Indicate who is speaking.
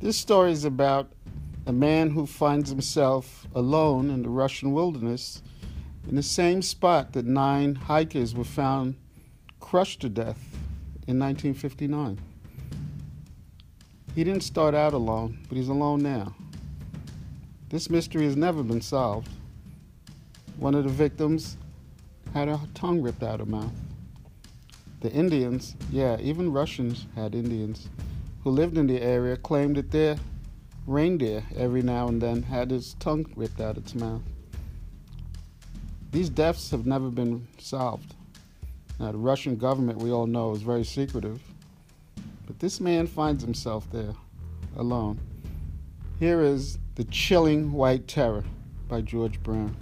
Speaker 1: This story is about a man who finds himself alone in the Russian wilderness in the same spot that nine hikers were found crushed to death in 1959. He didn't start out alone, but he's alone now. This mystery has never been solved. One of the victims had her tongue ripped out of her mouth. The Indians, yeah, even Russians had Indians who lived in the area claimed that their reindeer every now and then had its tongue ripped out of its mouth. These deaths have never been solved. Now, the Russian government, we all know, is very secretive. But this man finds himself there, alone. Here is The Chilling White Terror by George Brown.